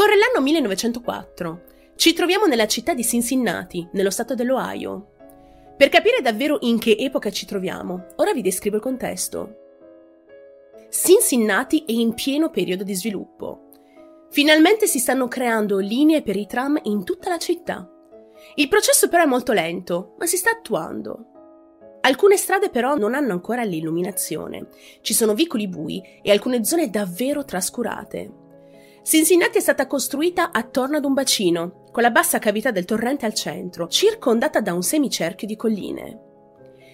Corre l'anno 1904. Ci troviamo nella città di Cincinnati, nello stato dell'Ohio. Per capire davvero in che epoca ci troviamo, ora vi descrivo il contesto. Cincinnati è in pieno periodo di sviluppo. Finalmente si stanno creando linee per i tram in tutta la città. Il processo però è molto lento, ma si sta attuando. Alcune strade però non hanno ancora l'illuminazione, ci sono vicoli bui e alcune zone davvero trascurate. Cincinnati è stata costruita attorno ad un bacino, con la bassa cavità del torrente al centro, circondata da un semicerchio di colline.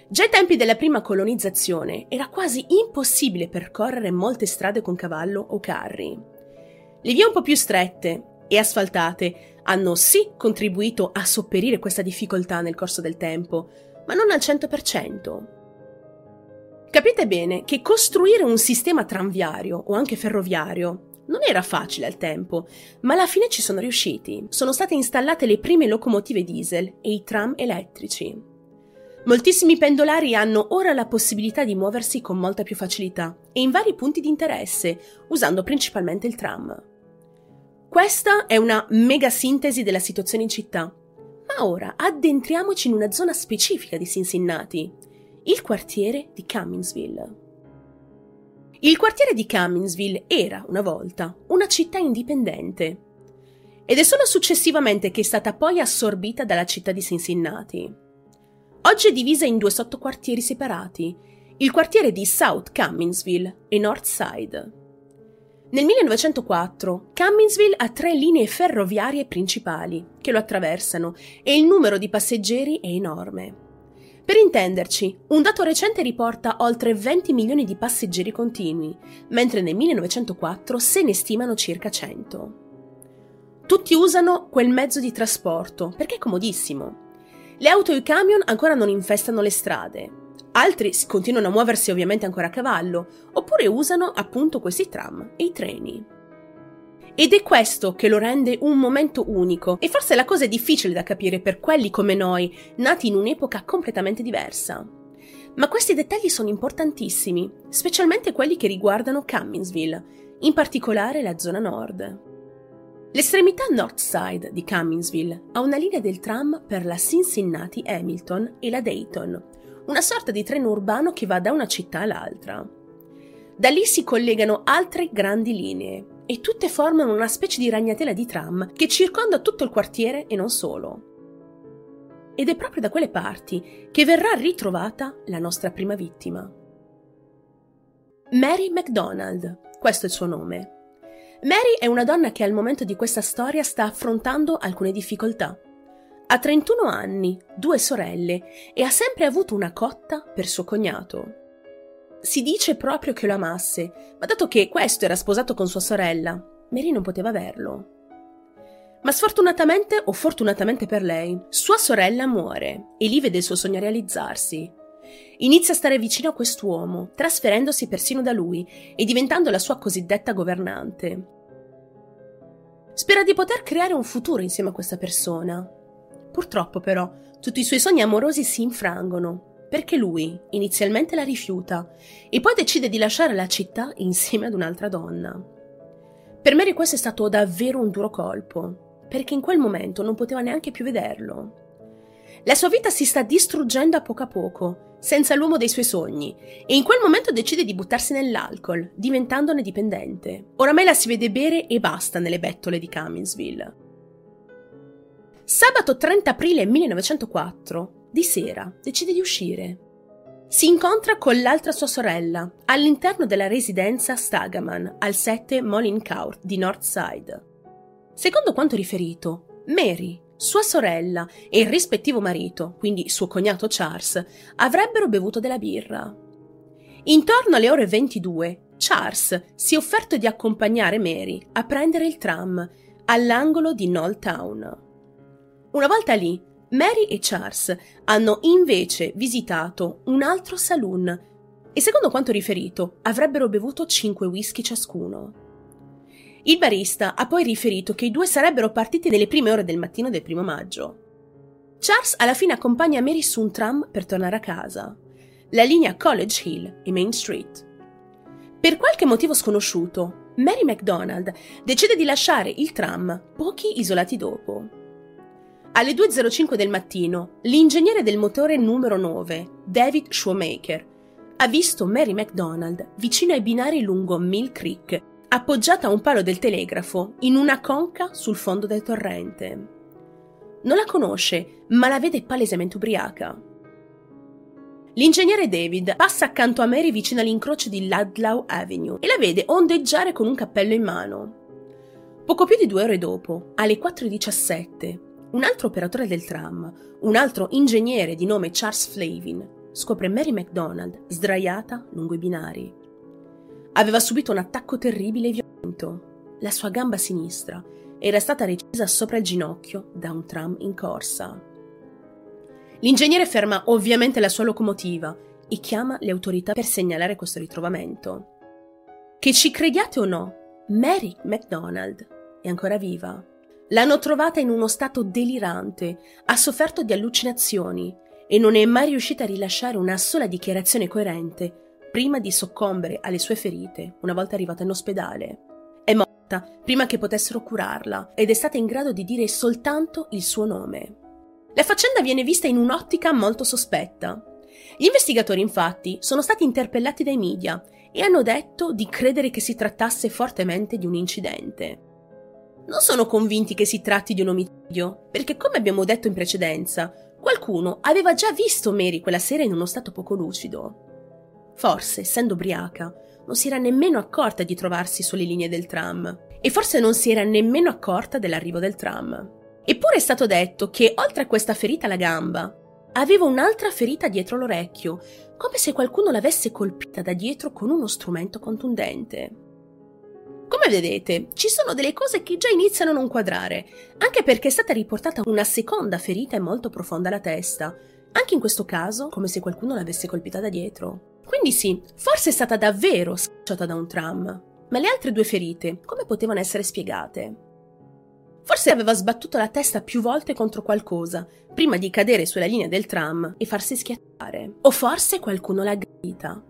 Già ai tempi della prima colonizzazione era quasi impossibile percorrere molte strade con cavallo o carri. Le vie un po' più strette e asfaltate hanno sì contribuito a sopperire questa difficoltà nel corso del tempo, ma non al 100%. Capite bene che costruire un sistema tranviario o anche ferroviario non era facile al tempo, ma alla fine ci sono riusciti. Sono state installate le prime locomotive diesel e i tram elettrici. Moltissimi pendolari hanno ora la possibilità di muoversi con molta più facilità e in vari punti di interesse, usando principalmente il tram. Questa è una mega sintesi della situazione in città. Ma ora addentriamoci in una zona specifica di Cincinnati, il quartiere di Cumminsville. Il quartiere di Cumminsville era, una volta, una città indipendente. Ed è solo successivamente che è stata poi assorbita dalla città di Cincinnati. Oggi è divisa in due sottoquartieri separati, il quartiere di South Cumminsville e North Side. Nel 1904 Cumminsville ha tre linee ferroviarie principali che lo attraversano e il numero di passeggeri è enorme. Per intenderci, un dato recente riporta oltre 20 milioni di passeggeri continui, mentre nel 1904 se ne stimano circa 100. Tutti usano quel mezzo di trasporto perché è comodissimo. Le auto e i camion ancora non infestano le strade. Altri continuano a muoversi ovviamente ancora a cavallo, oppure usano appunto questi tram e i treni. Ed è questo che lo rende un momento unico e forse la cosa è difficile da capire per quelli come noi, nati in un'epoca completamente diversa. Ma questi dettagli sono importantissimi, specialmente quelli che riguardano Cumminsville, in particolare la zona nord. L'estremità north side di Cumminsville ha una linea del tram per la Cincinnati Hamilton e la Dayton, una sorta di treno urbano che va da una città all'altra. Da lì si collegano altre grandi linee, e tutte formano una specie di ragnatela di tram che circonda tutto il quartiere e non solo. Ed è proprio da quelle parti che verrà ritrovata la nostra prima vittima. Mary MacDonald, questo è il suo nome. Mary è una donna che al momento di questa storia sta affrontando alcune difficoltà. Ha 31 anni, due sorelle e ha sempre avuto una cotta per suo cognato. Si dice proprio che lo amasse, ma dato che questo era sposato con sua sorella, Mary non poteva averlo. Ma sfortunatamente o fortunatamente per lei, sua sorella muore e lì vede il suo sogno realizzarsi. Inizia a stare vicino a quest'uomo, trasferendosi persino da lui e diventando la sua cosiddetta governante. Spera di poter creare un futuro insieme a questa persona. Purtroppo però, tutti i suoi sogni amorosi si infrangono perché lui inizialmente la rifiuta e poi decide di lasciare la città insieme ad un'altra donna. Per Mary questo è stato davvero un duro colpo, perché in quel momento non poteva neanche più vederlo. La sua vita si sta distruggendo a poco a poco, senza l'uomo dei suoi sogni, e in quel momento decide di buttarsi nell'alcol, diventandone dipendente. Oramai la si vede bere e basta nelle bettole di Cumminsville. Sabato 30 aprile 1904 di sera decide di uscire. Si incontra con l'altra sua sorella all'interno della residenza Stagaman al 7 Molin Court di Northside. Secondo quanto riferito, Mary, sua sorella e il rispettivo marito, quindi suo cognato Charles, avrebbero bevuto della birra. Intorno alle ore 22, Charles si è offerto di accompagnare Mary a prendere il tram all'angolo di Knoll Town. Una volta lì, Mary e Charles hanno invece visitato un altro saloon e secondo quanto riferito avrebbero bevuto 5 whisky ciascuno. Il barista ha poi riferito che i due sarebbero partiti nelle prime ore del mattino del primo maggio. Charles alla fine accompagna Mary su un tram per tornare a casa, la linea College Hill e Main Street. Per qualche motivo sconosciuto, Mary MacDonald decide di lasciare il tram pochi isolati dopo. Alle 2.05 del mattino, l'ingegnere del motore numero 9, David Shoemaker, ha visto Mary MacDonald vicino ai binari lungo Mill Creek, appoggiata a un palo del telegrafo in una conca sul fondo del torrente. Non la conosce, ma la vede palesemente ubriaca. L'ingegnere David passa accanto a Mary vicino all'incrocio di Ludlow Avenue e la vede ondeggiare con un cappello in mano. Poco più di due ore dopo, alle 4.17, un altro operatore del tram, un altro ingegnere di nome Charles Flavin, scopre Mary MacDonald sdraiata lungo i binari. Aveva subito un attacco terribile e violento. La sua gamba sinistra era stata recisa sopra il ginocchio da un tram in corsa. L'ingegnere ferma ovviamente la sua locomotiva e chiama le autorità per segnalare questo ritrovamento. Che ci crediate o no, Mary MacDonald è ancora viva. L'hanno trovata in uno stato delirante, ha sofferto di allucinazioni e non è mai riuscita a rilasciare una sola dichiarazione coerente prima di soccombere alle sue ferite una volta arrivata in ospedale. È morta prima che potessero curarla ed è stata in grado di dire soltanto il suo nome. La faccenda viene vista in un'ottica molto sospetta. Gli investigatori infatti sono stati interpellati dai media e hanno detto di credere che si trattasse fortemente di un incidente. Non sono convinti che si tratti di un omicidio, perché come abbiamo detto in precedenza, Qualcuno aveva già visto Mary quella sera in uno stato poco lucido. Forse, essendo ubriaca, non si era nemmeno accorta di trovarsi sulle linee del tram e forse non si era nemmeno accorta dell'arrivo del tram. Eppure è stato detto che, oltre a questa ferita alla gamba, aveva un'altra ferita dietro l'orecchio, come se qualcuno l'avesse colpita da dietro con uno strumento contundente. Come vedete, ci sono delle cose che già iniziano a non quadrare, anche perché è stata riportata una seconda ferita molto profonda alla testa, anche in questo caso come se qualcuno l'avesse colpita da dietro. Quindi sì, forse è stata davvero schiacciata da un tram, ma le altre due ferite come potevano essere spiegate? Forse aveva sbattuto la testa più volte contro qualcosa, prima di cadere sulla linea del tram e farsi schiacciare. O forse qualcuno l'ha aggredita.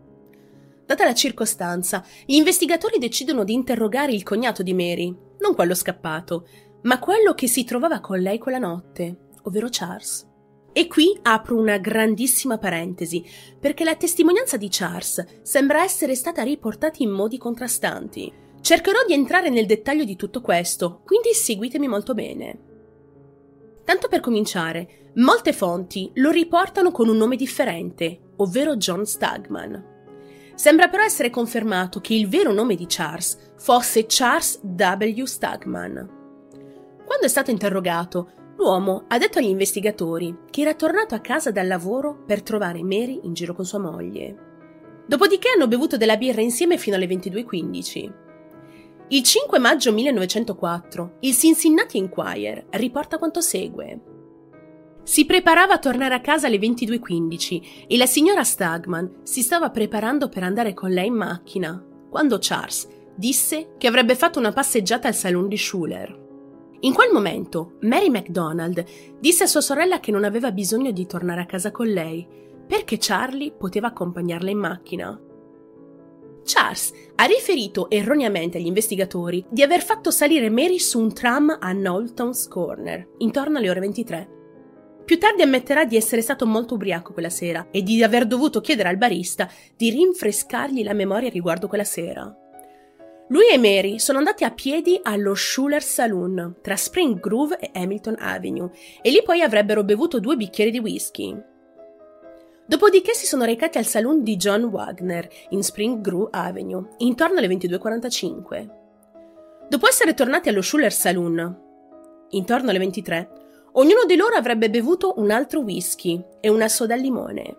Data la circostanza, gli investigatori decidono di interrogare il cognato di Mary, non quello scappato, ma quello che si trovava con lei quella notte, ovvero Charles. E qui apro una grandissima parentesi, perché la testimonianza di Charles sembra essere stata riportata in modi contrastanti. Cercherò di entrare nel dettaglio di tutto questo, quindi seguitemi molto bene. Tanto per cominciare, molte fonti lo riportano con un nome differente, ovvero John Stagman. Sembra però essere confermato che il vero nome di Charles fosse Charles W. Stagman. Quando è stato interrogato, l'uomo ha detto agli investigatori che era tornato a casa dal lavoro per trovare Mary in giro con sua moglie. Dopodiché hanno bevuto della birra insieme fino alle 22.15. Il 5 maggio 1904 il Cincinnati Enquirer riporta quanto segue. Si preparava a tornare a casa alle 22.15 e la signora Stagman si stava preparando per andare con lei in macchina, quando Charles disse che avrebbe fatto una passeggiata al saloon di Schuler. In quel momento, Mary MacDonald disse a sua sorella che non aveva bisogno di tornare a casa con lei, perché Charlie poteva accompagnarla in macchina. Charles ha riferito erroneamente agli investigatori di aver fatto salire Mary su un tram a Knowlton's Corner, intorno alle ore 23. Più tardi ammetterà di essere stato molto ubriaco quella sera e di aver dovuto chiedere al barista di rinfrescargli la memoria riguardo quella sera. Lui e Mary sono andati a piedi allo Schuler Saloon tra Spring Grove e Hamilton Avenue e lì poi avrebbero bevuto due bicchieri di whisky. Dopodiché si sono recati al saloon di John Wagner in Spring Grove Avenue intorno alle 22.45. Dopo essere tornati allo Schuler Saloon, intorno alle 23, Ognuno di loro avrebbe bevuto un altro whisky e una soda al limone.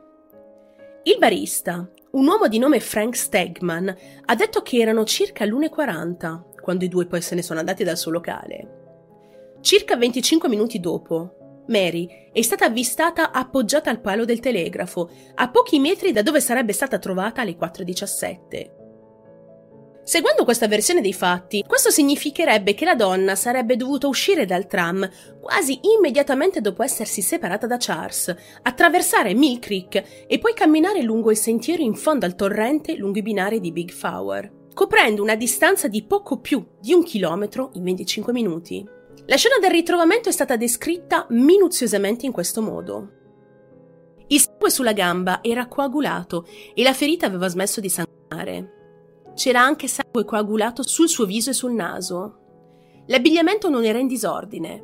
Il barista, un uomo di nome Frank Stegman, ha detto che erano circa l'1.40 quando i due poi se ne sono andati dal suo locale. Circa 25 minuti dopo, Mary è stata avvistata appoggiata al palo del telegrafo, a pochi metri da dove sarebbe stata trovata alle 4.17. Seguendo questa versione dei fatti, questo significherebbe che la donna sarebbe dovuta uscire dal tram quasi immediatamente dopo essersi separata da Charles, attraversare Mill Creek e poi camminare lungo il sentiero in fondo al torrente lungo i binari di Big Flower. coprendo una distanza di poco più di un chilometro in 25 minuti. La scena del ritrovamento è stata descritta minuziosamente in questo modo. Il sangue sulla gamba era coagulato e la ferita aveva smesso di sanguinare. C'era anche sangue coagulato sul suo viso e sul naso. L'abbigliamento non era in disordine.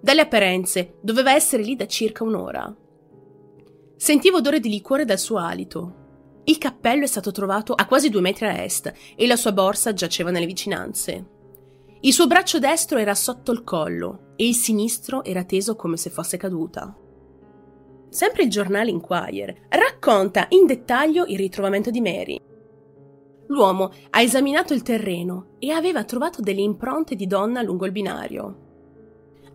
Dalle apparenze doveva essere lì da circa un'ora. Sentivo odore di liquore dal suo alito. Il cappello è stato trovato a quasi due metri a est e la sua borsa giaceva nelle vicinanze. Il suo braccio destro era sotto il collo e il sinistro era teso come se fosse caduta. Sempre il giornale Inquirer racconta in dettaglio il ritrovamento di Mary. L'uomo ha esaminato il terreno e aveva trovato delle impronte di donna lungo il binario.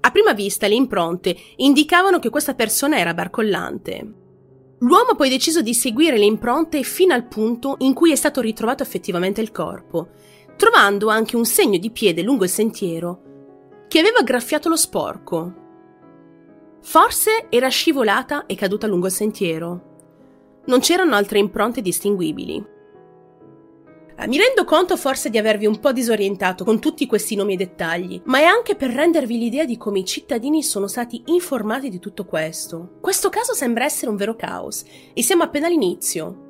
A prima vista le impronte indicavano che questa persona era barcollante. L'uomo ha poi deciso di seguire le impronte fino al punto in cui è stato ritrovato effettivamente il corpo, trovando anche un segno di piede lungo il sentiero che aveva graffiato lo sporco. Forse era scivolata e caduta lungo il sentiero. Non c'erano altre impronte distinguibili. Eh, mi rendo conto forse di avervi un po' disorientato con tutti questi nomi e dettagli, ma è anche per rendervi l'idea di come i cittadini sono stati informati di tutto questo. Questo caso sembra essere un vero caos e siamo appena all'inizio.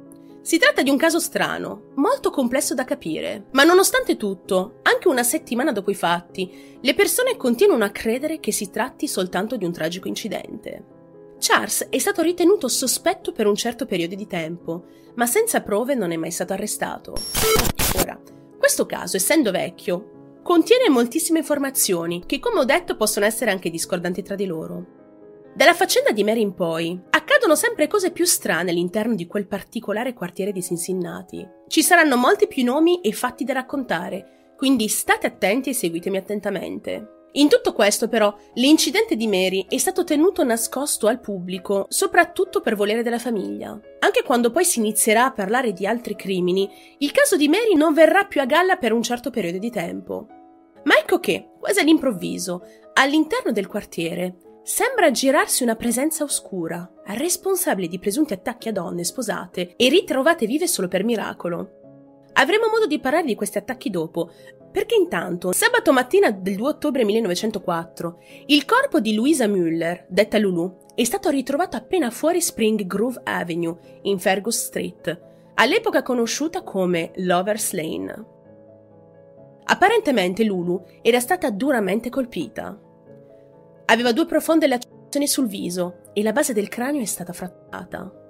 Si tratta di un caso strano, molto complesso da capire, ma nonostante tutto, anche una settimana dopo i fatti, le persone continuano a credere che si tratti soltanto di un tragico incidente. Charles è stato ritenuto sospetto per un certo periodo di tempo, ma senza prove non è mai stato arrestato. Ora, questo caso, essendo vecchio, contiene moltissime informazioni che, come ho detto, possono essere anche discordanti tra di loro. Dalla faccenda di Mary in poi, accadono sempre cose più strane all'interno di quel particolare quartiere di Cincinnati. Ci saranno molti più nomi e fatti da raccontare, quindi state attenti e seguitemi attentamente. In tutto questo, però, l'incidente di Mary è stato tenuto nascosto al pubblico, soprattutto per volere della famiglia. Anche quando poi si inizierà a parlare di altri crimini, il caso di Mary non verrà più a galla per un certo periodo di tempo. Ma ecco che, quasi all'improvviso, all'interno del quartiere, sembra girarsi una presenza oscura, responsabile di presunti attacchi a donne sposate e ritrovate vive solo per miracolo. Avremo modo di parlare di questi attacchi dopo, perché intanto, sabato mattina del 2 ottobre 1904, il corpo di Louisa Müller, detta Lulu, è stato ritrovato appena fuori Spring Grove Avenue, in Fergus Street, all'epoca conosciuta come Lover's Lane. Apparentemente Lulu era stata duramente colpita. Aveva due profonde lacerazioni sul viso e la base del cranio è stata frattata.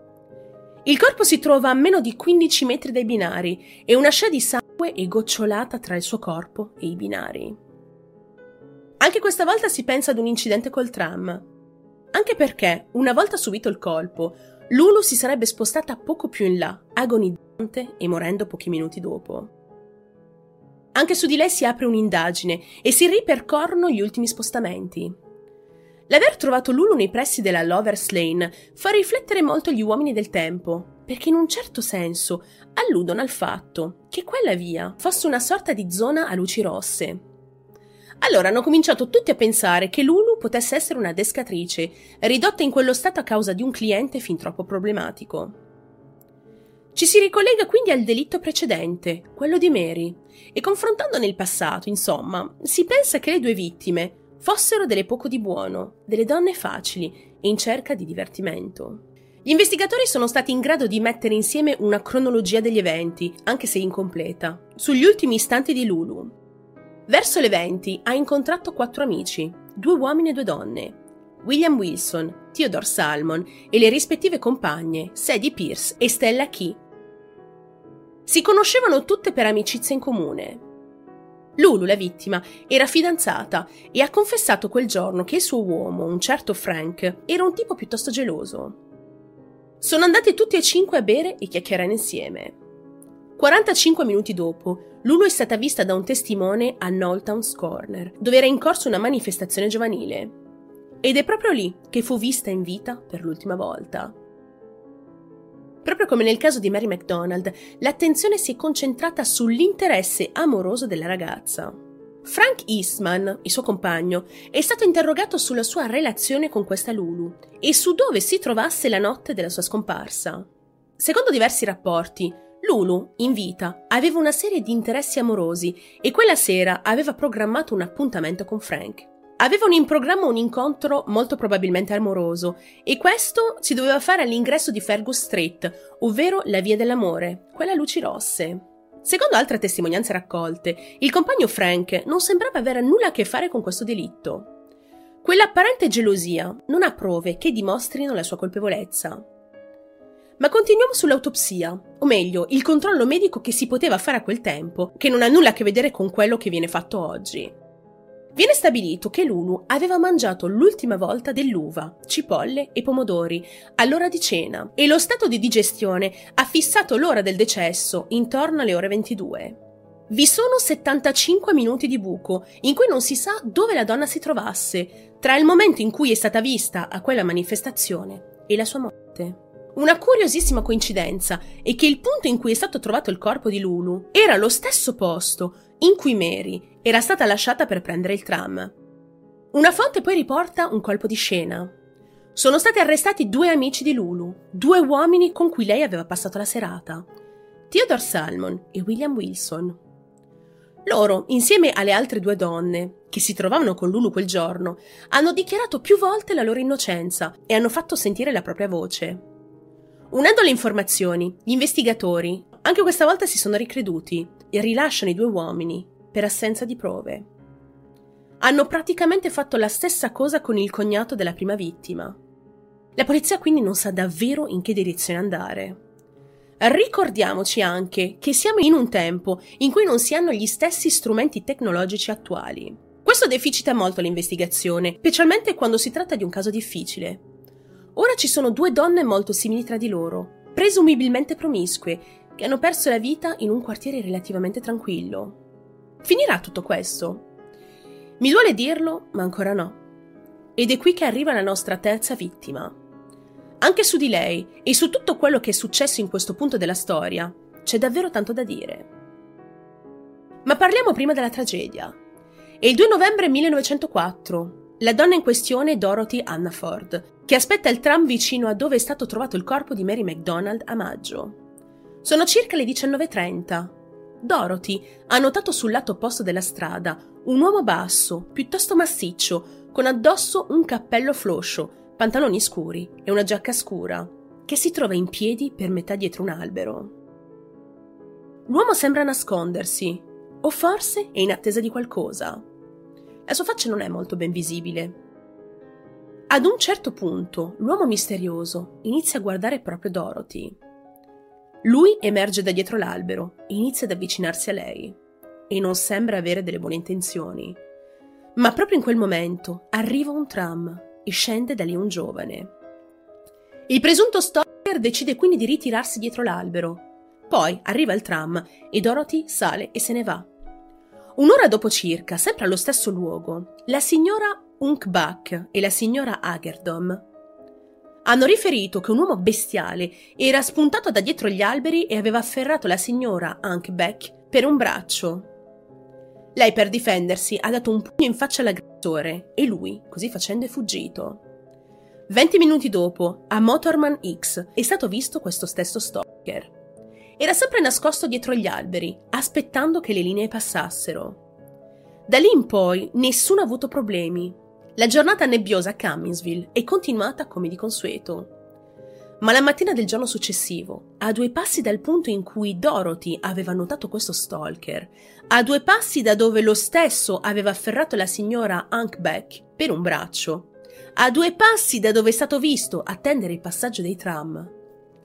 Il corpo si trova a meno di 15 metri dai binari e una scia di sangue è gocciolata tra il suo corpo e i binari. Anche questa volta si pensa ad un incidente col tram. Anche perché, una volta subito il colpo, Lulu si sarebbe spostata poco più in là, agonizzante e morendo pochi minuti dopo. Anche su di lei si apre un'indagine e si ripercorrono gli ultimi spostamenti. L'aver trovato Lulu nei pressi della Lover's Lane fa riflettere molto gli uomini del tempo, perché in un certo senso alludono al fatto che quella via fosse una sorta di zona a luci rosse. Allora hanno cominciato tutti a pensare che Lulu potesse essere una descatrice, ridotta in quello stato a causa di un cliente fin troppo problematico. Ci si ricollega quindi al delitto precedente, quello di Mary, e confrontandone il passato, insomma, si pensa che le due vittime, fossero delle poco di buono, delle donne facili e in cerca di divertimento. Gli investigatori sono stati in grado di mettere insieme una cronologia degli eventi, anche se incompleta, sugli ultimi istanti di Lulu. Verso le 20 ha incontrato quattro amici, due uomini e due donne, William Wilson, Theodore Salmon e le rispettive compagne Sadie Pierce e Stella Key. Si conoscevano tutte per amicizia in comune, Lulu, la vittima, era fidanzata e ha confessato quel giorno che il suo uomo, un certo Frank, era un tipo piuttosto geloso. Sono andati tutti e cinque a bere e chiacchierare insieme. 45 minuti dopo, Lulu è stata vista da un testimone a Knowltowns Corner, dove era in corso una manifestazione giovanile. Ed è proprio lì che fu vista in vita per l'ultima volta. Proprio come nel caso di Mary MacDonald, l'attenzione si è concentrata sull'interesse amoroso della ragazza. Frank Eastman, il suo compagno, è stato interrogato sulla sua relazione con questa Lulu e su dove si trovasse la notte della sua scomparsa. Secondo diversi rapporti, Lulu, in vita, aveva una serie di interessi amorosi e quella sera aveva programmato un appuntamento con Frank. Avevano in programma un incontro molto probabilmente amoroso e questo si doveva fare all'ingresso di Fergus Street, ovvero la via dell'amore, quella a luci rosse. Secondo altre testimonianze raccolte, il compagno Frank non sembrava avere nulla a che fare con questo delitto. Quell'apparente gelosia non ha prove che dimostrino la sua colpevolezza. Ma continuiamo sull'autopsia, o meglio, il controllo medico che si poteva fare a quel tempo, che non ha nulla a che vedere con quello che viene fatto oggi. Viene stabilito che Lulu aveva mangiato l'ultima volta dell'uva, cipolle e pomodori all'ora di cena e lo stato di digestione ha fissato l'ora del decesso intorno alle ore 22. Vi sono 75 minuti di buco in cui non si sa dove la donna si trovasse tra il momento in cui è stata vista a quella manifestazione e la sua morte. Una curiosissima coincidenza è che il punto in cui è stato trovato il corpo di Lulu era lo stesso posto in cui Mary era stata lasciata per prendere il tram. Una fonte poi riporta un colpo di scena. Sono stati arrestati due amici di Lulu, due uomini con cui lei aveva passato la serata, Theodore Salmon e William Wilson. Loro, insieme alle altre due donne, che si trovavano con Lulu quel giorno, hanno dichiarato più volte la loro innocenza e hanno fatto sentire la propria voce. Unendo le informazioni, gli investigatori, anche questa volta si sono ricreduti e rilasciano i due uomini per assenza di prove. Hanno praticamente fatto la stessa cosa con il cognato della prima vittima. La polizia quindi non sa davvero in che direzione andare. Ricordiamoci anche che siamo in un tempo in cui non si hanno gli stessi strumenti tecnologici attuali. Questo deficita molto l'investigazione, specialmente quando si tratta di un caso difficile. Ora ci sono due donne molto simili tra di loro, presumibilmente promiscue, che hanno perso la vita in un quartiere relativamente tranquillo. Finirà tutto questo? Mi duole dirlo, ma ancora no. Ed è qui che arriva la nostra terza vittima. Anche su di lei e su tutto quello che è successo in questo punto della storia c'è davvero tanto da dire. Ma parliamo prima della tragedia. È il 2 novembre 1904. La donna in questione è Dorothy Hannaford, che aspetta il tram vicino a dove è stato trovato il corpo di Mary MacDonald a maggio. Sono circa le 19.30. Dorothy ha notato sul lato opposto della strada un uomo basso, piuttosto massiccio, con addosso un cappello floscio, pantaloni scuri e una giacca scura, che si trova in piedi per metà dietro un albero. L'uomo sembra nascondersi, o forse è in attesa di qualcosa. La sua faccia non è molto ben visibile, ad un certo punto, l'uomo misterioso inizia a guardare proprio Dorothy. Lui emerge da dietro l'albero e inizia ad avvicinarsi a lei. E non sembra avere delle buone intenzioni. Ma proprio in quel momento arriva un tram e scende da lì un giovane. Il presunto stalker decide quindi di ritirarsi dietro l'albero. Poi arriva il tram e Dorothy sale e se ne va. Un'ora dopo circa, sempre allo stesso luogo, la signora Unkbach e la signora Agerdom hanno riferito che un uomo bestiale era spuntato da dietro gli alberi e aveva afferrato la signora Unkbach per un braccio. Lei, per difendersi, ha dato un pugno in faccia all'aggressore e lui, così facendo, è fuggito. Venti minuti dopo, a Motorman X è stato visto questo stesso stalker. Era sempre nascosto dietro gli alberi, aspettando che le linee passassero. Da lì in poi nessuno ha avuto problemi, la giornata nebbiosa a Cumminsville è continuata come di consueto. Ma la mattina del giorno successivo, a due passi dal punto in cui Dorothy aveva notato questo stalker, a due passi da dove lo stesso aveva afferrato la signora Hunkback per un braccio, a due passi da dove è stato visto attendere il passaggio dei tram,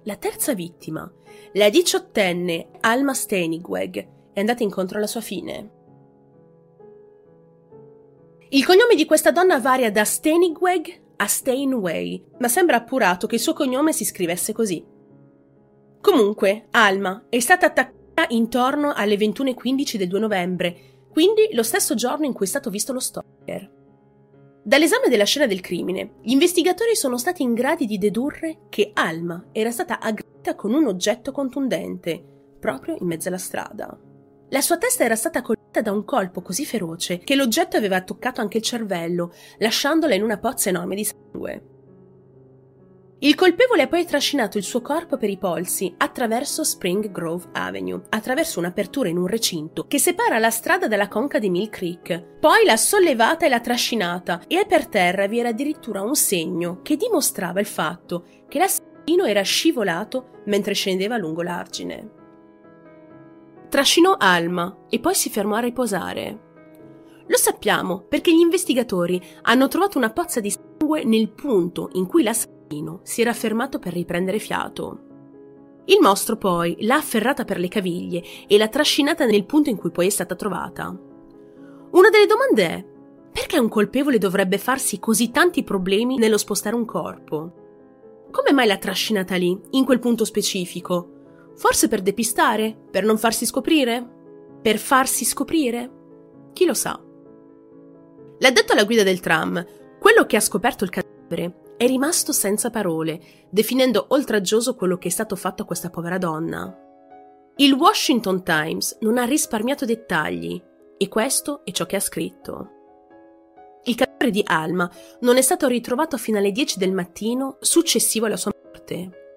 la terza vittima, la diciottenne Alma Stenigweg, è andata incontro alla sua fine. Il cognome di questa donna varia da Stenigweg a Steinway, ma sembra appurato che il suo cognome si scrivesse così. Comunque, Alma è stata attaccata intorno alle 21.15 del 2 novembre, quindi lo stesso giorno in cui è stato visto lo stalker. Dall'esame della scena del crimine, gli investigatori sono stati in grado di dedurre che Alma era stata aggredita con un oggetto contundente, proprio in mezzo alla strada. La sua testa era stata colpita da un colpo così feroce che l'oggetto aveva toccato anche il cervello, lasciandola in una pozza enorme di sangue. Il colpevole ha poi trascinato il suo corpo per i polsi attraverso Spring Grove Avenue, attraverso un'apertura in un recinto che separa la strada dalla conca di Mill Creek. Poi l'ha sollevata e l'ha trascinata e per terra vi era addirittura un segno che dimostrava il fatto che l'assassino era scivolato mentre scendeva lungo l'argine. Trascinò Alma e poi si fermò a riposare. Lo sappiamo perché gli investigatori hanno trovato una pozza di sangue nel punto in cui l'assassino si era fermato per riprendere fiato. Il mostro poi l'ha afferrata per le caviglie e l'ha trascinata nel punto in cui poi è stata trovata. Una delle domande è: perché un colpevole dovrebbe farsi così tanti problemi nello spostare un corpo? Come mai l'ha trascinata lì, in quel punto specifico? Forse per depistare? Per non farsi scoprire? Per farsi scoprire? Chi lo sa? L'ha detto alla guida del tram, quello che ha scoperto il cadavere è rimasto senza parole, definendo oltraggioso quello che è stato fatto a questa povera donna. Il Washington Times non ha risparmiato dettagli e questo è ciò che ha scritto. Il cadavere di Alma non è stato ritrovato fino alle 10 del mattino successivo alla sua morte.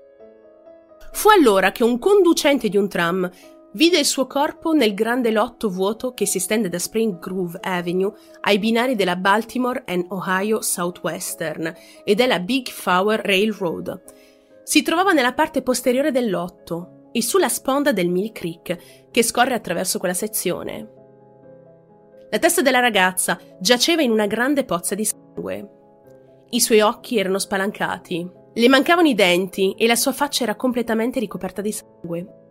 Fu allora che un conducente di un tram Vide il suo corpo nel grande lotto vuoto che si estende da Spring Grove Avenue ai binari della Baltimore and Ohio Southwestern e della Big Flower Railroad. Si trovava nella parte posteriore del lotto e sulla sponda del Mill Creek che scorre attraverso quella sezione. La testa della ragazza giaceva in una grande pozza di sangue. I suoi occhi erano spalancati, le mancavano i denti e la sua faccia era completamente ricoperta di sangue.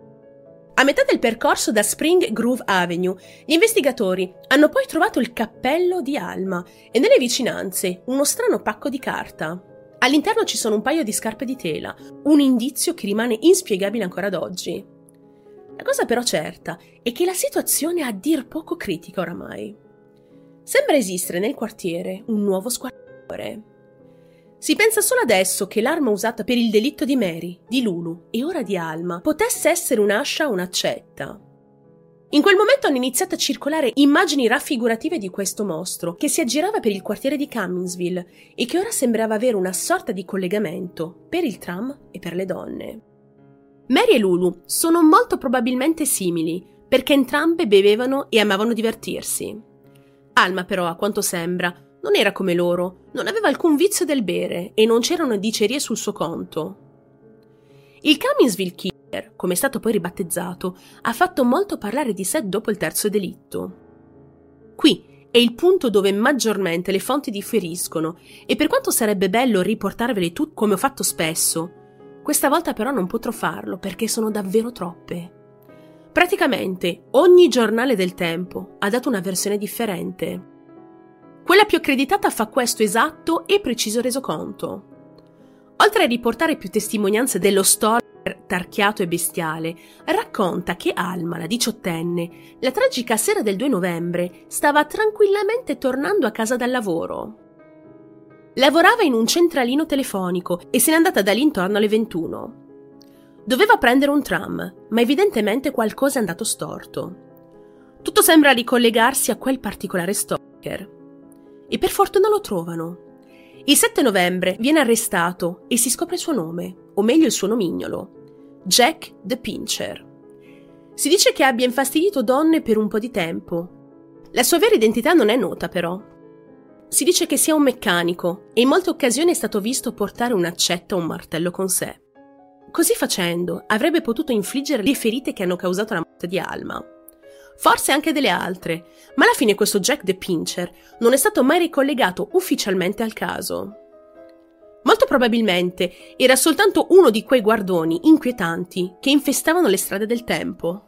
A metà del percorso da Spring Grove Avenue, gli investigatori hanno poi trovato il cappello di Alma e nelle vicinanze uno strano pacco di carta. All'interno ci sono un paio di scarpe di tela, un indizio che rimane inspiegabile ancora ad oggi. La cosa però certa è che la situazione è a dir poco critica oramai. Sembra esistere nel quartiere un nuovo squartatore. Si pensa solo adesso che l'arma usata per il delitto di Mary, di Lulu e ora di Alma potesse essere un'ascia o un'accetta. In quel momento hanno iniziato a circolare immagini raffigurative di questo mostro che si aggirava per il quartiere di Cumminsville e che ora sembrava avere una sorta di collegamento per il tram e per le donne. Mary e Lulu sono molto probabilmente simili perché entrambe bevevano e amavano divertirsi. Alma però, a quanto sembra, non era come loro, non aveva alcun vizio del bere e non c'erano dicerie sul suo conto. Il Caminsville Killer, come è stato poi ribattezzato, ha fatto molto parlare di sé dopo il terzo delitto. Qui è il punto dove maggiormente le fonti differiscono e per quanto sarebbe bello riportarvele tutte come ho fatto spesso, questa volta però non potrò farlo perché sono davvero troppe. Praticamente ogni giornale del tempo ha dato una versione differente. Quella più accreditata fa questo esatto e preciso resoconto. Oltre a riportare più testimonianze dello stalker tarchiato e bestiale, racconta che Alma, la diciottenne, la tragica sera del 2 novembre, stava tranquillamente tornando a casa dal lavoro. Lavorava in un centralino telefonico e se n'è andata da lì intorno alle 21. Doveva prendere un tram, ma evidentemente qualcosa è andato storto. Tutto sembra ricollegarsi a quel particolare stalker e per fortuna lo trovano. Il 7 novembre viene arrestato e si scopre il suo nome, o meglio il suo nomignolo, Jack the Pincher. Si dice che abbia infastidito donne per un po' di tempo. La sua vera identità non è nota però. Si dice che sia un meccanico e in molte occasioni è stato visto portare un'accetta o un martello con sé. Così facendo avrebbe potuto infliggere le ferite che hanno causato la morte di Alma forse anche delle altre, ma alla fine questo Jack the Pincher non è stato mai ricollegato ufficialmente al caso. Molto probabilmente era soltanto uno di quei guardoni inquietanti che infestavano le strade del tempo.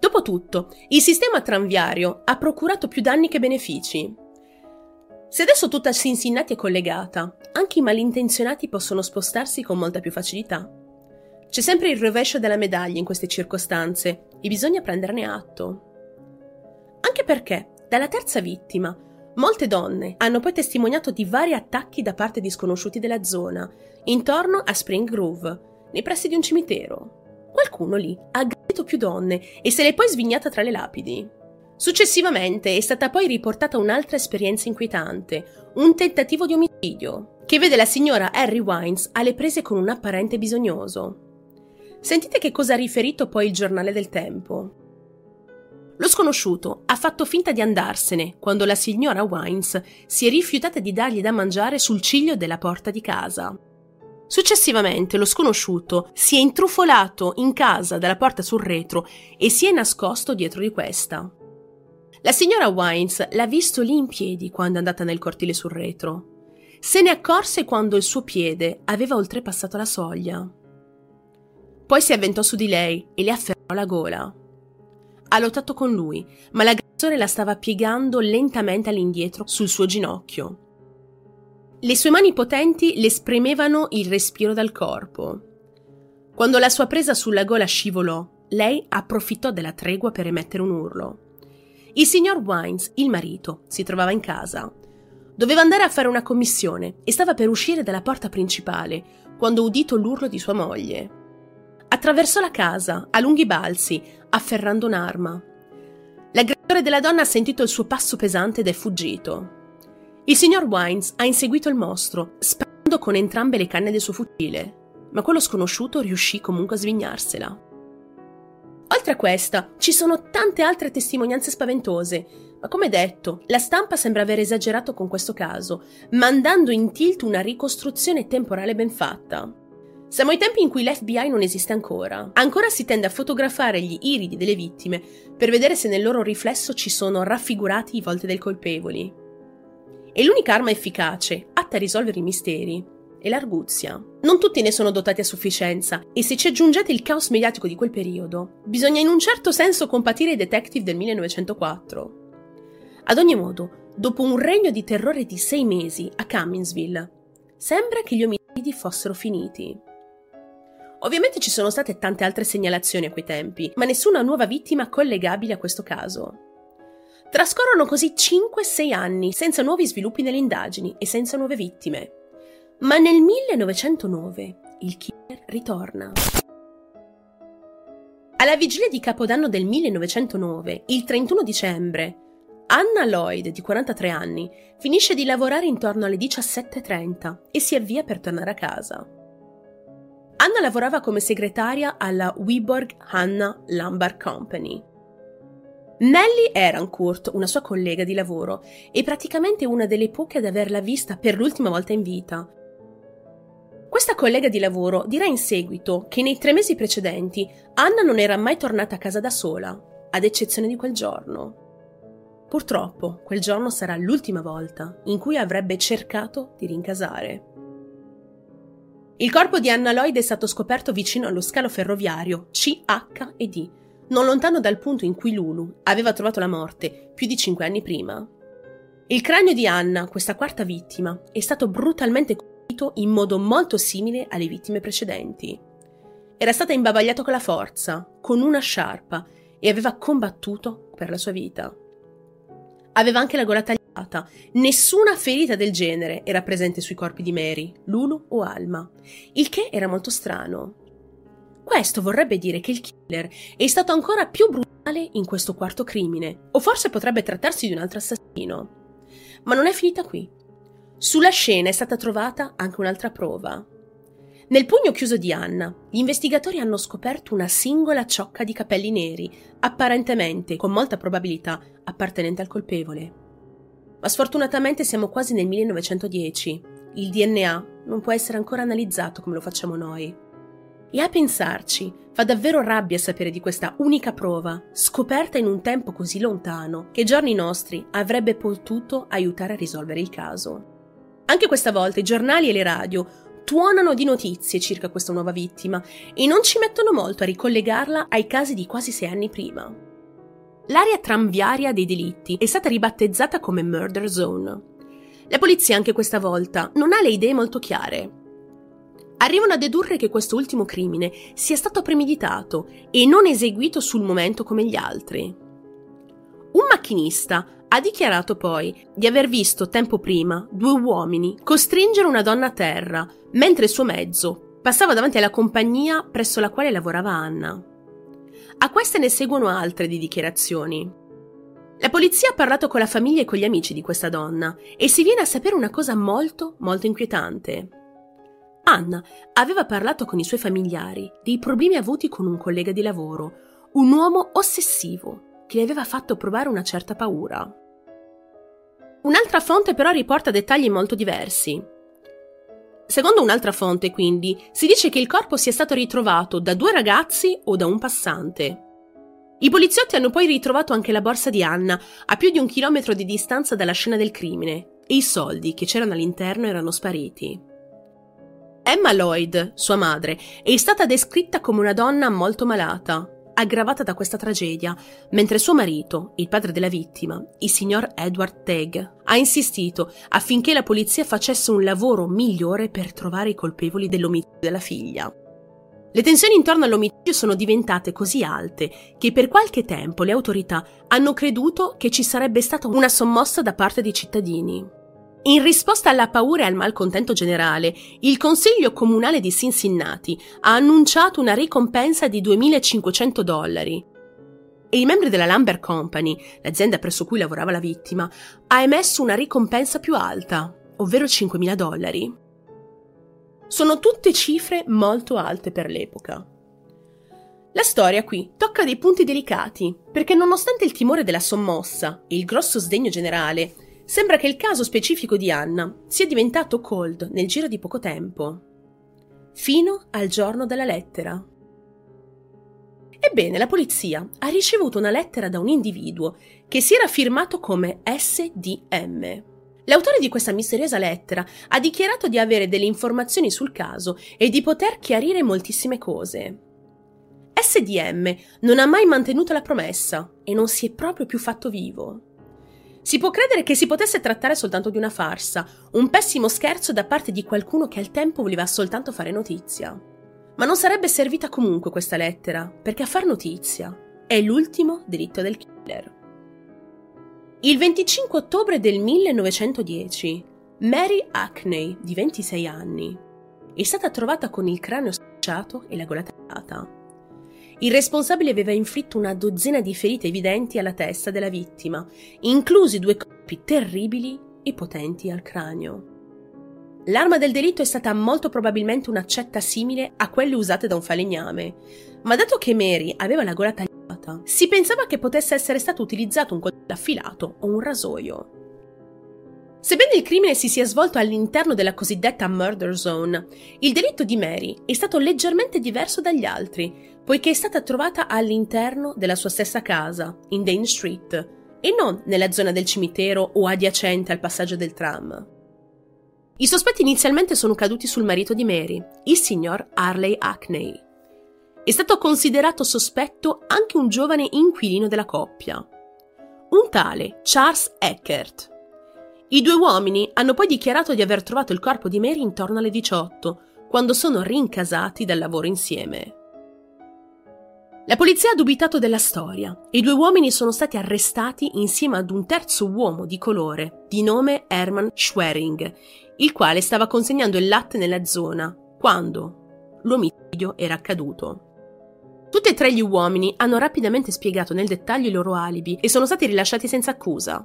Dopotutto, il sistema tranviario ha procurato più danni che benefici. Se adesso tutta Cincinnati è collegata, anche i malintenzionati possono spostarsi con molta più facilità. C'è sempre il rovescio della medaglia in queste circostanze e bisogna prenderne atto. Anche perché, dalla terza vittima, molte donne hanno poi testimoniato di vari attacchi da parte di sconosciuti della zona, intorno a Spring Grove, nei pressi di un cimitero. Qualcuno lì ha aggredito più donne e se le è poi svignata tra le lapidi. Successivamente è stata poi riportata un'altra esperienza inquietante, un tentativo di omicidio, che vede la signora Harry Wines alle prese con un apparente bisognoso. Sentite che cosa ha riferito poi il giornale del tempo. Lo sconosciuto ha fatto finta di andarsene quando la signora Wines si è rifiutata di dargli da mangiare sul ciglio della porta di casa. Successivamente lo sconosciuto si è intrufolato in casa dalla porta sul retro e si è nascosto dietro di questa. La signora Wines l'ha visto lì in piedi quando è andata nel cortile sul retro. Se ne accorse quando il suo piede aveva oltrepassato la soglia. Poi si avventò su di lei e le afferrò la gola. Ha lottato con lui, ma l'aggressore la stava piegando lentamente all'indietro sul suo ginocchio. Le sue mani potenti le spremevano il respiro dal corpo. Quando la sua presa sulla gola scivolò, lei approfittò della tregua per emettere un urlo. Il signor Wines, il marito, si trovava in casa. Doveva andare a fare una commissione e stava per uscire dalla porta principale quando udito l'urlo di sua moglie. Attraversò la casa a lunghi balzi, afferrando un'arma. L'aggressore della donna ha sentito il suo passo pesante ed è fuggito. Il signor Wines ha inseguito il mostro, sparando con entrambe le canne del suo fucile, ma quello sconosciuto riuscì comunque a svignarsela. Oltre a questa, ci sono tante altre testimonianze spaventose, ma come detto, la stampa sembra aver esagerato con questo caso, mandando in tilt una ricostruzione temporale ben fatta. Siamo ai tempi in cui l'FBI non esiste ancora. Ancora si tende a fotografare gli iridi delle vittime per vedere se nel loro riflesso ci sono raffigurati i volti dei colpevoli. E l'unica arma efficace, atta a risolvere i misteri, è l'arguzia. Non tutti ne sono dotati a sufficienza e se ci aggiungete il caos mediatico di quel periodo, bisogna in un certo senso compatire i detective del 1904. Ad ogni modo, dopo un regno di terrore di sei mesi a Cumminsville, sembra che gli omicidi fossero finiti. Ovviamente ci sono state tante altre segnalazioni a quei tempi, ma nessuna nuova vittima collegabile a questo caso. Trascorrono così 5-6 anni senza nuovi sviluppi nelle indagini e senza nuove vittime. Ma nel 1909 il killer ritorna. Alla vigilia di Capodanno del 1909, il 31 dicembre, Anna Lloyd, di 43 anni, finisce di lavorare intorno alle 17.30 e si avvia per tornare a casa. Anna lavorava come segretaria alla Wiborg Hanna Lumber Company. Nellie Erancourt, una sua collega di lavoro, è praticamente una delle poche ad averla vista per l'ultima volta in vita. Questa collega di lavoro dirà in seguito che nei tre mesi precedenti Anna non era mai tornata a casa da sola, ad eccezione di quel giorno. Purtroppo, quel giorno sarà l'ultima volta in cui avrebbe cercato di rincasare. Il corpo di Anna Lloyd è stato scoperto vicino allo scalo ferroviario CH&D, non lontano dal punto in cui Lulu aveva trovato la morte più di cinque anni prima. Il cranio di Anna, questa quarta vittima, è stato brutalmente colpito in modo molto simile alle vittime precedenti. Era stata imbavagliata con la forza, con una sciarpa, e aveva combattuto per la sua vita. Aveva anche la gola tagliata. Nessuna ferita del genere era presente sui corpi di Mary, Lulu o Alma, il che era molto strano. Questo vorrebbe dire che il killer è stato ancora più brutale in questo quarto crimine, o forse potrebbe trattarsi di un altro assassino. Ma non è finita qui. Sulla scena è stata trovata anche un'altra prova. Nel pugno chiuso di Anna, gli investigatori hanno scoperto una singola ciocca di capelli neri, apparentemente, con molta probabilità, appartenente al colpevole. Ma sfortunatamente siamo quasi nel 1910. Il DNA non può essere ancora analizzato come lo facciamo noi. E a pensarci, fa davvero rabbia sapere di questa unica prova, scoperta in un tempo così lontano, che giorni nostri avrebbe potuto aiutare a risolvere il caso. Anche questa volta i giornali e le radio tuonano di notizie circa questa nuova vittima e non ci mettono molto a ricollegarla ai casi di quasi sei anni prima. L'area tranviaria dei delitti è stata ribattezzata come Murder Zone. La polizia anche questa volta non ha le idee molto chiare. Arrivano a dedurre che questo ultimo crimine sia stato premeditato e non eseguito sul momento come gli altri. Un macchinista ha dichiarato poi di aver visto tempo prima due uomini costringere una donna a terra mentre il suo mezzo passava davanti alla compagnia presso la quale lavorava Anna. A queste ne seguono altre di dichiarazioni. La polizia ha parlato con la famiglia e con gli amici di questa donna e si viene a sapere una cosa molto, molto inquietante. Anna aveva parlato con i suoi familiari dei problemi avuti con un collega di lavoro, un uomo ossessivo che le aveva fatto provare una certa paura. Un'altra fonte però riporta dettagli molto diversi. Secondo un'altra fonte, quindi, si dice che il corpo sia stato ritrovato da due ragazzi o da un passante. I poliziotti hanno poi ritrovato anche la borsa di Anna a più di un chilometro di distanza dalla scena del crimine e i soldi che c'erano all'interno erano spariti. Emma Lloyd, sua madre, è stata descritta come una donna molto malata, aggravata da questa tragedia, mentre suo marito, il padre della vittima, il signor Edward Tegg, ha insistito affinché la polizia facesse un lavoro migliore per trovare i colpevoli dell'omicidio della figlia. Le tensioni intorno all'omicidio sono diventate così alte che per qualche tempo le autorità hanno creduto che ci sarebbe stata una sommossa da parte dei cittadini. In risposta alla paura e al malcontento generale, il Consiglio Comunale di Cincinnati ha annunciato una ricompensa di 2.500 dollari e i membri della Lumber Company, l'azienda presso cui lavorava la vittima, ha emesso una ricompensa più alta, ovvero 5.000 dollari. Sono tutte cifre molto alte per l'epoca. La storia qui tocca dei punti delicati, perché nonostante il timore della sommossa e il grosso sdegno generale, sembra che il caso specifico di Anna sia diventato cold nel giro di poco tempo. Fino al giorno della lettera. Ebbene, la polizia ha ricevuto una lettera da un individuo che si era firmato come SDM. L'autore di questa misteriosa lettera ha dichiarato di avere delle informazioni sul caso e di poter chiarire moltissime cose. SDM non ha mai mantenuto la promessa e non si è proprio più fatto vivo. Si può credere che si potesse trattare soltanto di una farsa, un pessimo scherzo da parte di qualcuno che al tempo voleva soltanto fare notizia. Ma non sarebbe servita comunque questa lettera, perché a far notizia è l'ultimo diritto del killer. Il 25 ottobre del 1910, Mary Hackney, di 26 anni, è stata trovata con il cranio schiacciato e la gola tagliata. Il responsabile aveva inflitto una dozzina di ferite evidenti alla testa della vittima, inclusi due colpi terribili e potenti al cranio. L'arma del delitto è stata molto probabilmente un'accetta simile a quelle usate da un falegname, ma dato che Mary aveva la gola tagliata. Si pensava che potesse essere stato utilizzato un coltello affilato o un rasoio. Sebbene il crimine si sia svolto all'interno della cosiddetta murder zone, il delitto di Mary è stato leggermente diverso dagli altri, poiché è stata trovata all'interno della sua stessa casa, in Dane Street, e non nella zona del cimitero o adiacente al passaggio del tram. I sospetti inizialmente sono caduti sul marito di Mary, il signor Harley Hackney. È stato considerato sospetto anche un giovane inquilino della coppia, un tale Charles Eckert. I due uomini hanno poi dichiarato di aver trovato il corpo di Mary intorno alle 18, quando sono rincasati dal lavoro insieme. La polizia ha dubitato della storia i due uomini sono stati arrestati insieme ad un terzo uomo di colore di nome Hermann Schwering, il quale stava consegnando il latte nella zona quando l'omicidio era accaduto. Tutti e tre gli uomini hanno rapidamente spiegato nel dettaglio i loro alibi e sono stati rilasciati senza accusa.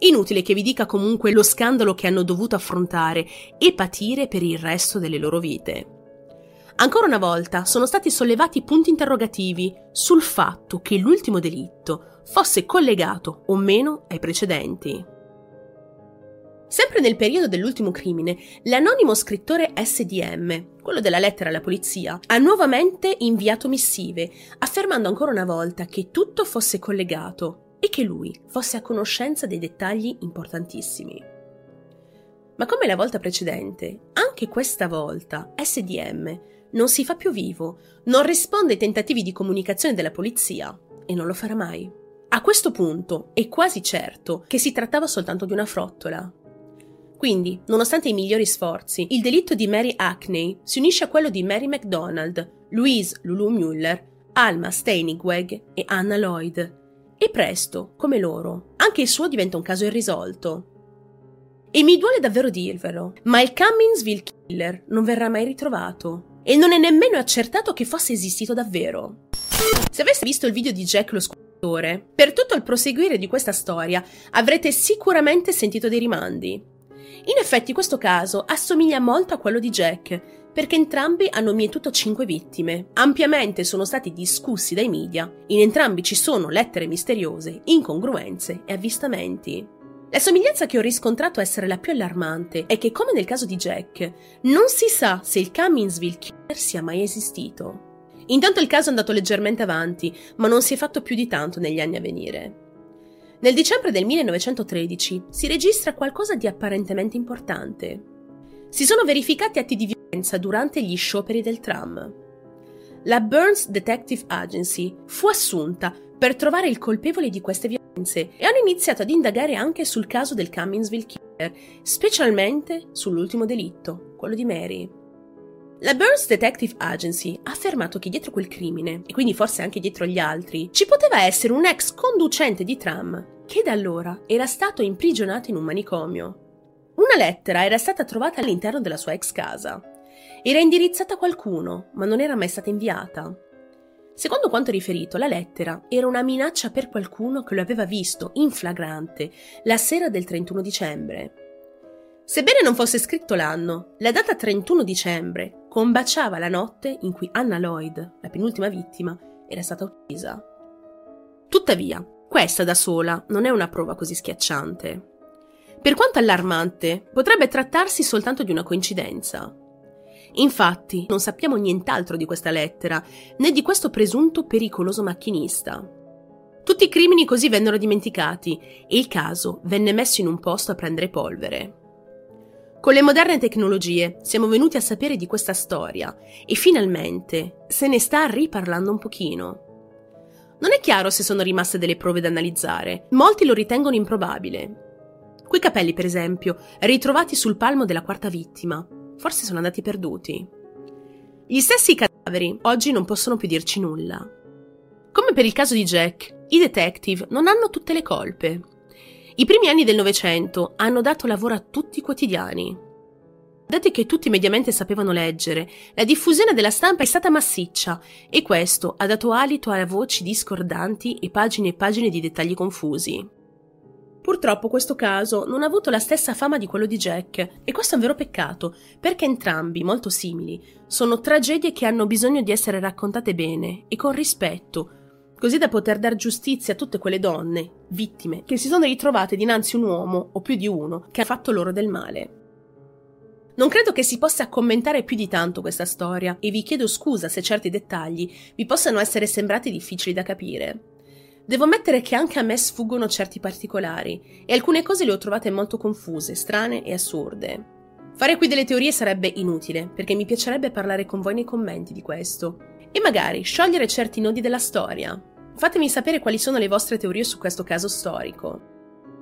Inutile che vi dica comunque lo scandalo che hanno dovuto affrontare e patire per il resto delle loro vite. Ancora una volta sono stati sollevati punti interrogativi sul fatto che l'ultimo delitto fosse collegato o meno ai precedenti. Sempre nel periodo dell'ultimo crimine, l'anonimo scrittore SDM, quello della lettera alla polizia, ha nuovamente inviato missive, affermando ancora una volta che tutto fosse collegato e che lui fosse a conoscenza dei dettagli importantissimi. Ma come la volta precedente, anche questa volta SDM non si fa più vivo, non risponde ai tentativi di comunicazione della polizia e non lo farà mai. A questo punto è quasi certo che si trattava soltanto di una frottola, quindi, nonostante i migliori sforzi, il delitto di Mary Hackney si unisce a quello di Mary MacDonald, Louise Lulu Mueller, Alma Steinigweg e Anna Lloyd. E presto, come loro, anche il suo diventa un caso irrisolto. E mi duole davvero dirvelo, ma il Cumminsville Killer non verrà mai ritrovato. E non è nemmeno accertato che fosse esistito davvero. Se aveste visto il video di Jack lo squalo lettore, per tutto il proseguire di questa storia avrete sicuramente sentito dei rimandi. In effetti questo caso assomiglia molto a quello di Jack, perché entrambi hanno mietuto cinque vittime. Ampiamente sono stati discussi dai media, in entrambi ci sono lettere misteriose, incongruenze e avvistamenti. La somiglianza che ho riscontrato essere la più allarmante è che, come nel caso di Jack, non si sa se il Cumminsville Killer sia mai esistito. Intanto il caso è andato leggermente avanti, ma non si è fatto più di tanto negli anni a venire. Nel dicembre del 1913 si registra qualcosa di apparentemente importante. Si sono verificati atti di violenza durante gli scioperi del tram. La Burns Detective Agency fu assunta per trovare il colpevole di queste violenze e hanno iniziato ad indagare anche sul caso del Cumminsville Killer, specialmente sull'ultimo delitto, quello di Mary. La Burns Detective Agency ha affermato che dietro quel crimine, e quindi forse anche dietro gli altri, ci poteva essere un ex conducente di tram che da allora era stato imprigionato in un manicomio. Una lettera era stata trovata all'interno della sua ex casa. Era indirizzata a qualcuno, ma non era mai stata inviata. Secondo quanto riferito, la lettera era una minaccia per qualcuno che lo aveva visto in flagrante la sera del 31 dicembre Sebbene non fosse scritto l'anno, la data 31 dicembre combaciava la notte in cui Anna Lloyd, la penultima vittima, era stata uccisa. Tuttavia, questa da sola non è una prova così schiacciante. Per quanto allarmante, potrebbe trattarsi soltanto di una coincidenza. Infatti, non sappiamo nient'altro di questa lettera, né di questo presunto pericoloso macchinista. Tutti i crimini così vennero dimenticati e il caso venne messo in un posto a prendere polvere. Con le moderne tecnologie siamo venuti a sapere di questa storia e finalmente se ne sta riparlando un pochino. Non è chiaro se sono rimaste delle prove da analizzare, molti lo ritengono improbabile. Quei capelli, per esempio, ritrovati sul palmo della quarta vittima, forse sono andati perduti. Gli stessi cadaveri oggi non possono più dirci nulla. Come per il caso di Jack, i detective non hanno tutte le colpe i primi anni del Novecento hanno dato lavoro a tutti i quotidiani. Dati che tutti mediamente sapevano leggere, la diffusione della stampa è stata massiccia e questo ha dato alito a voci discordanti e pagine e pagine di dettagli confusi. Purtroppo questo caso non ha avuto la stessa fama di quello di Jack e questo è un vero peccato, perché entrambi, molto simili, sono tragedie che hanno bisogno di essere raccontate bene e con rispetto, così da poter dar giustizia a tutte quelle donne, vittime, che si sono ritrovate dinanzi a un uomo, o più di uno, che ha fatto loro del male. Non credo che si possa commentare più di tanto questa storia e vi chiedo scusa se certi dettagli vi possano essere sembrati difficili da capire. Devo ammettere che anche a me sfuggono certi particolari e alcune cose le ho trovate molto confuse, strane e assurde. Fare qui delle teorie sarebbe inutile, perché mi piacerebbe parlare con voi nei commenti di questo e magari sciogliere certi nodi della storia, Fatemi sapere quali sono le vostre teorie su questo caso storico.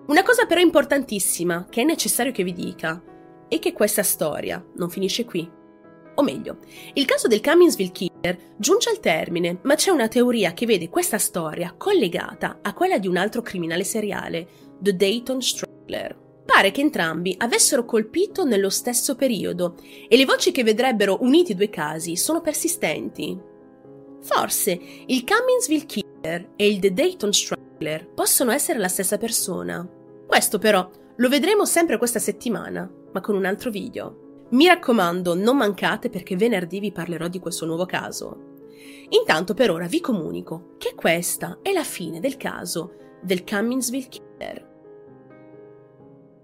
Una cosa però importantissima che è necessario che vi dica è che questa storia non finisce qui. O meglio, il caso del Cumminsville Killer giunge al termine, ma c'è una teoria che vede questa storia collegata a quella di un altro criminale seriale, The Dayton Strangler. Pare che entrambi avessero colpito nello stesso periodo e le voci che vedrebbero uniti i due casi sono persistenti. Forse il Cumminsville Killer e il The Dayton Strangler possono essere la stessa persona. Questo però lo vedremo sempre questa settimana, ma con un altro video. Mi raccomando, non mancate perché venerdì vi parlerò di questo nuovo caso. Intanto per ora vi comunico che questa è la fine del caso del Cumminsville Killer.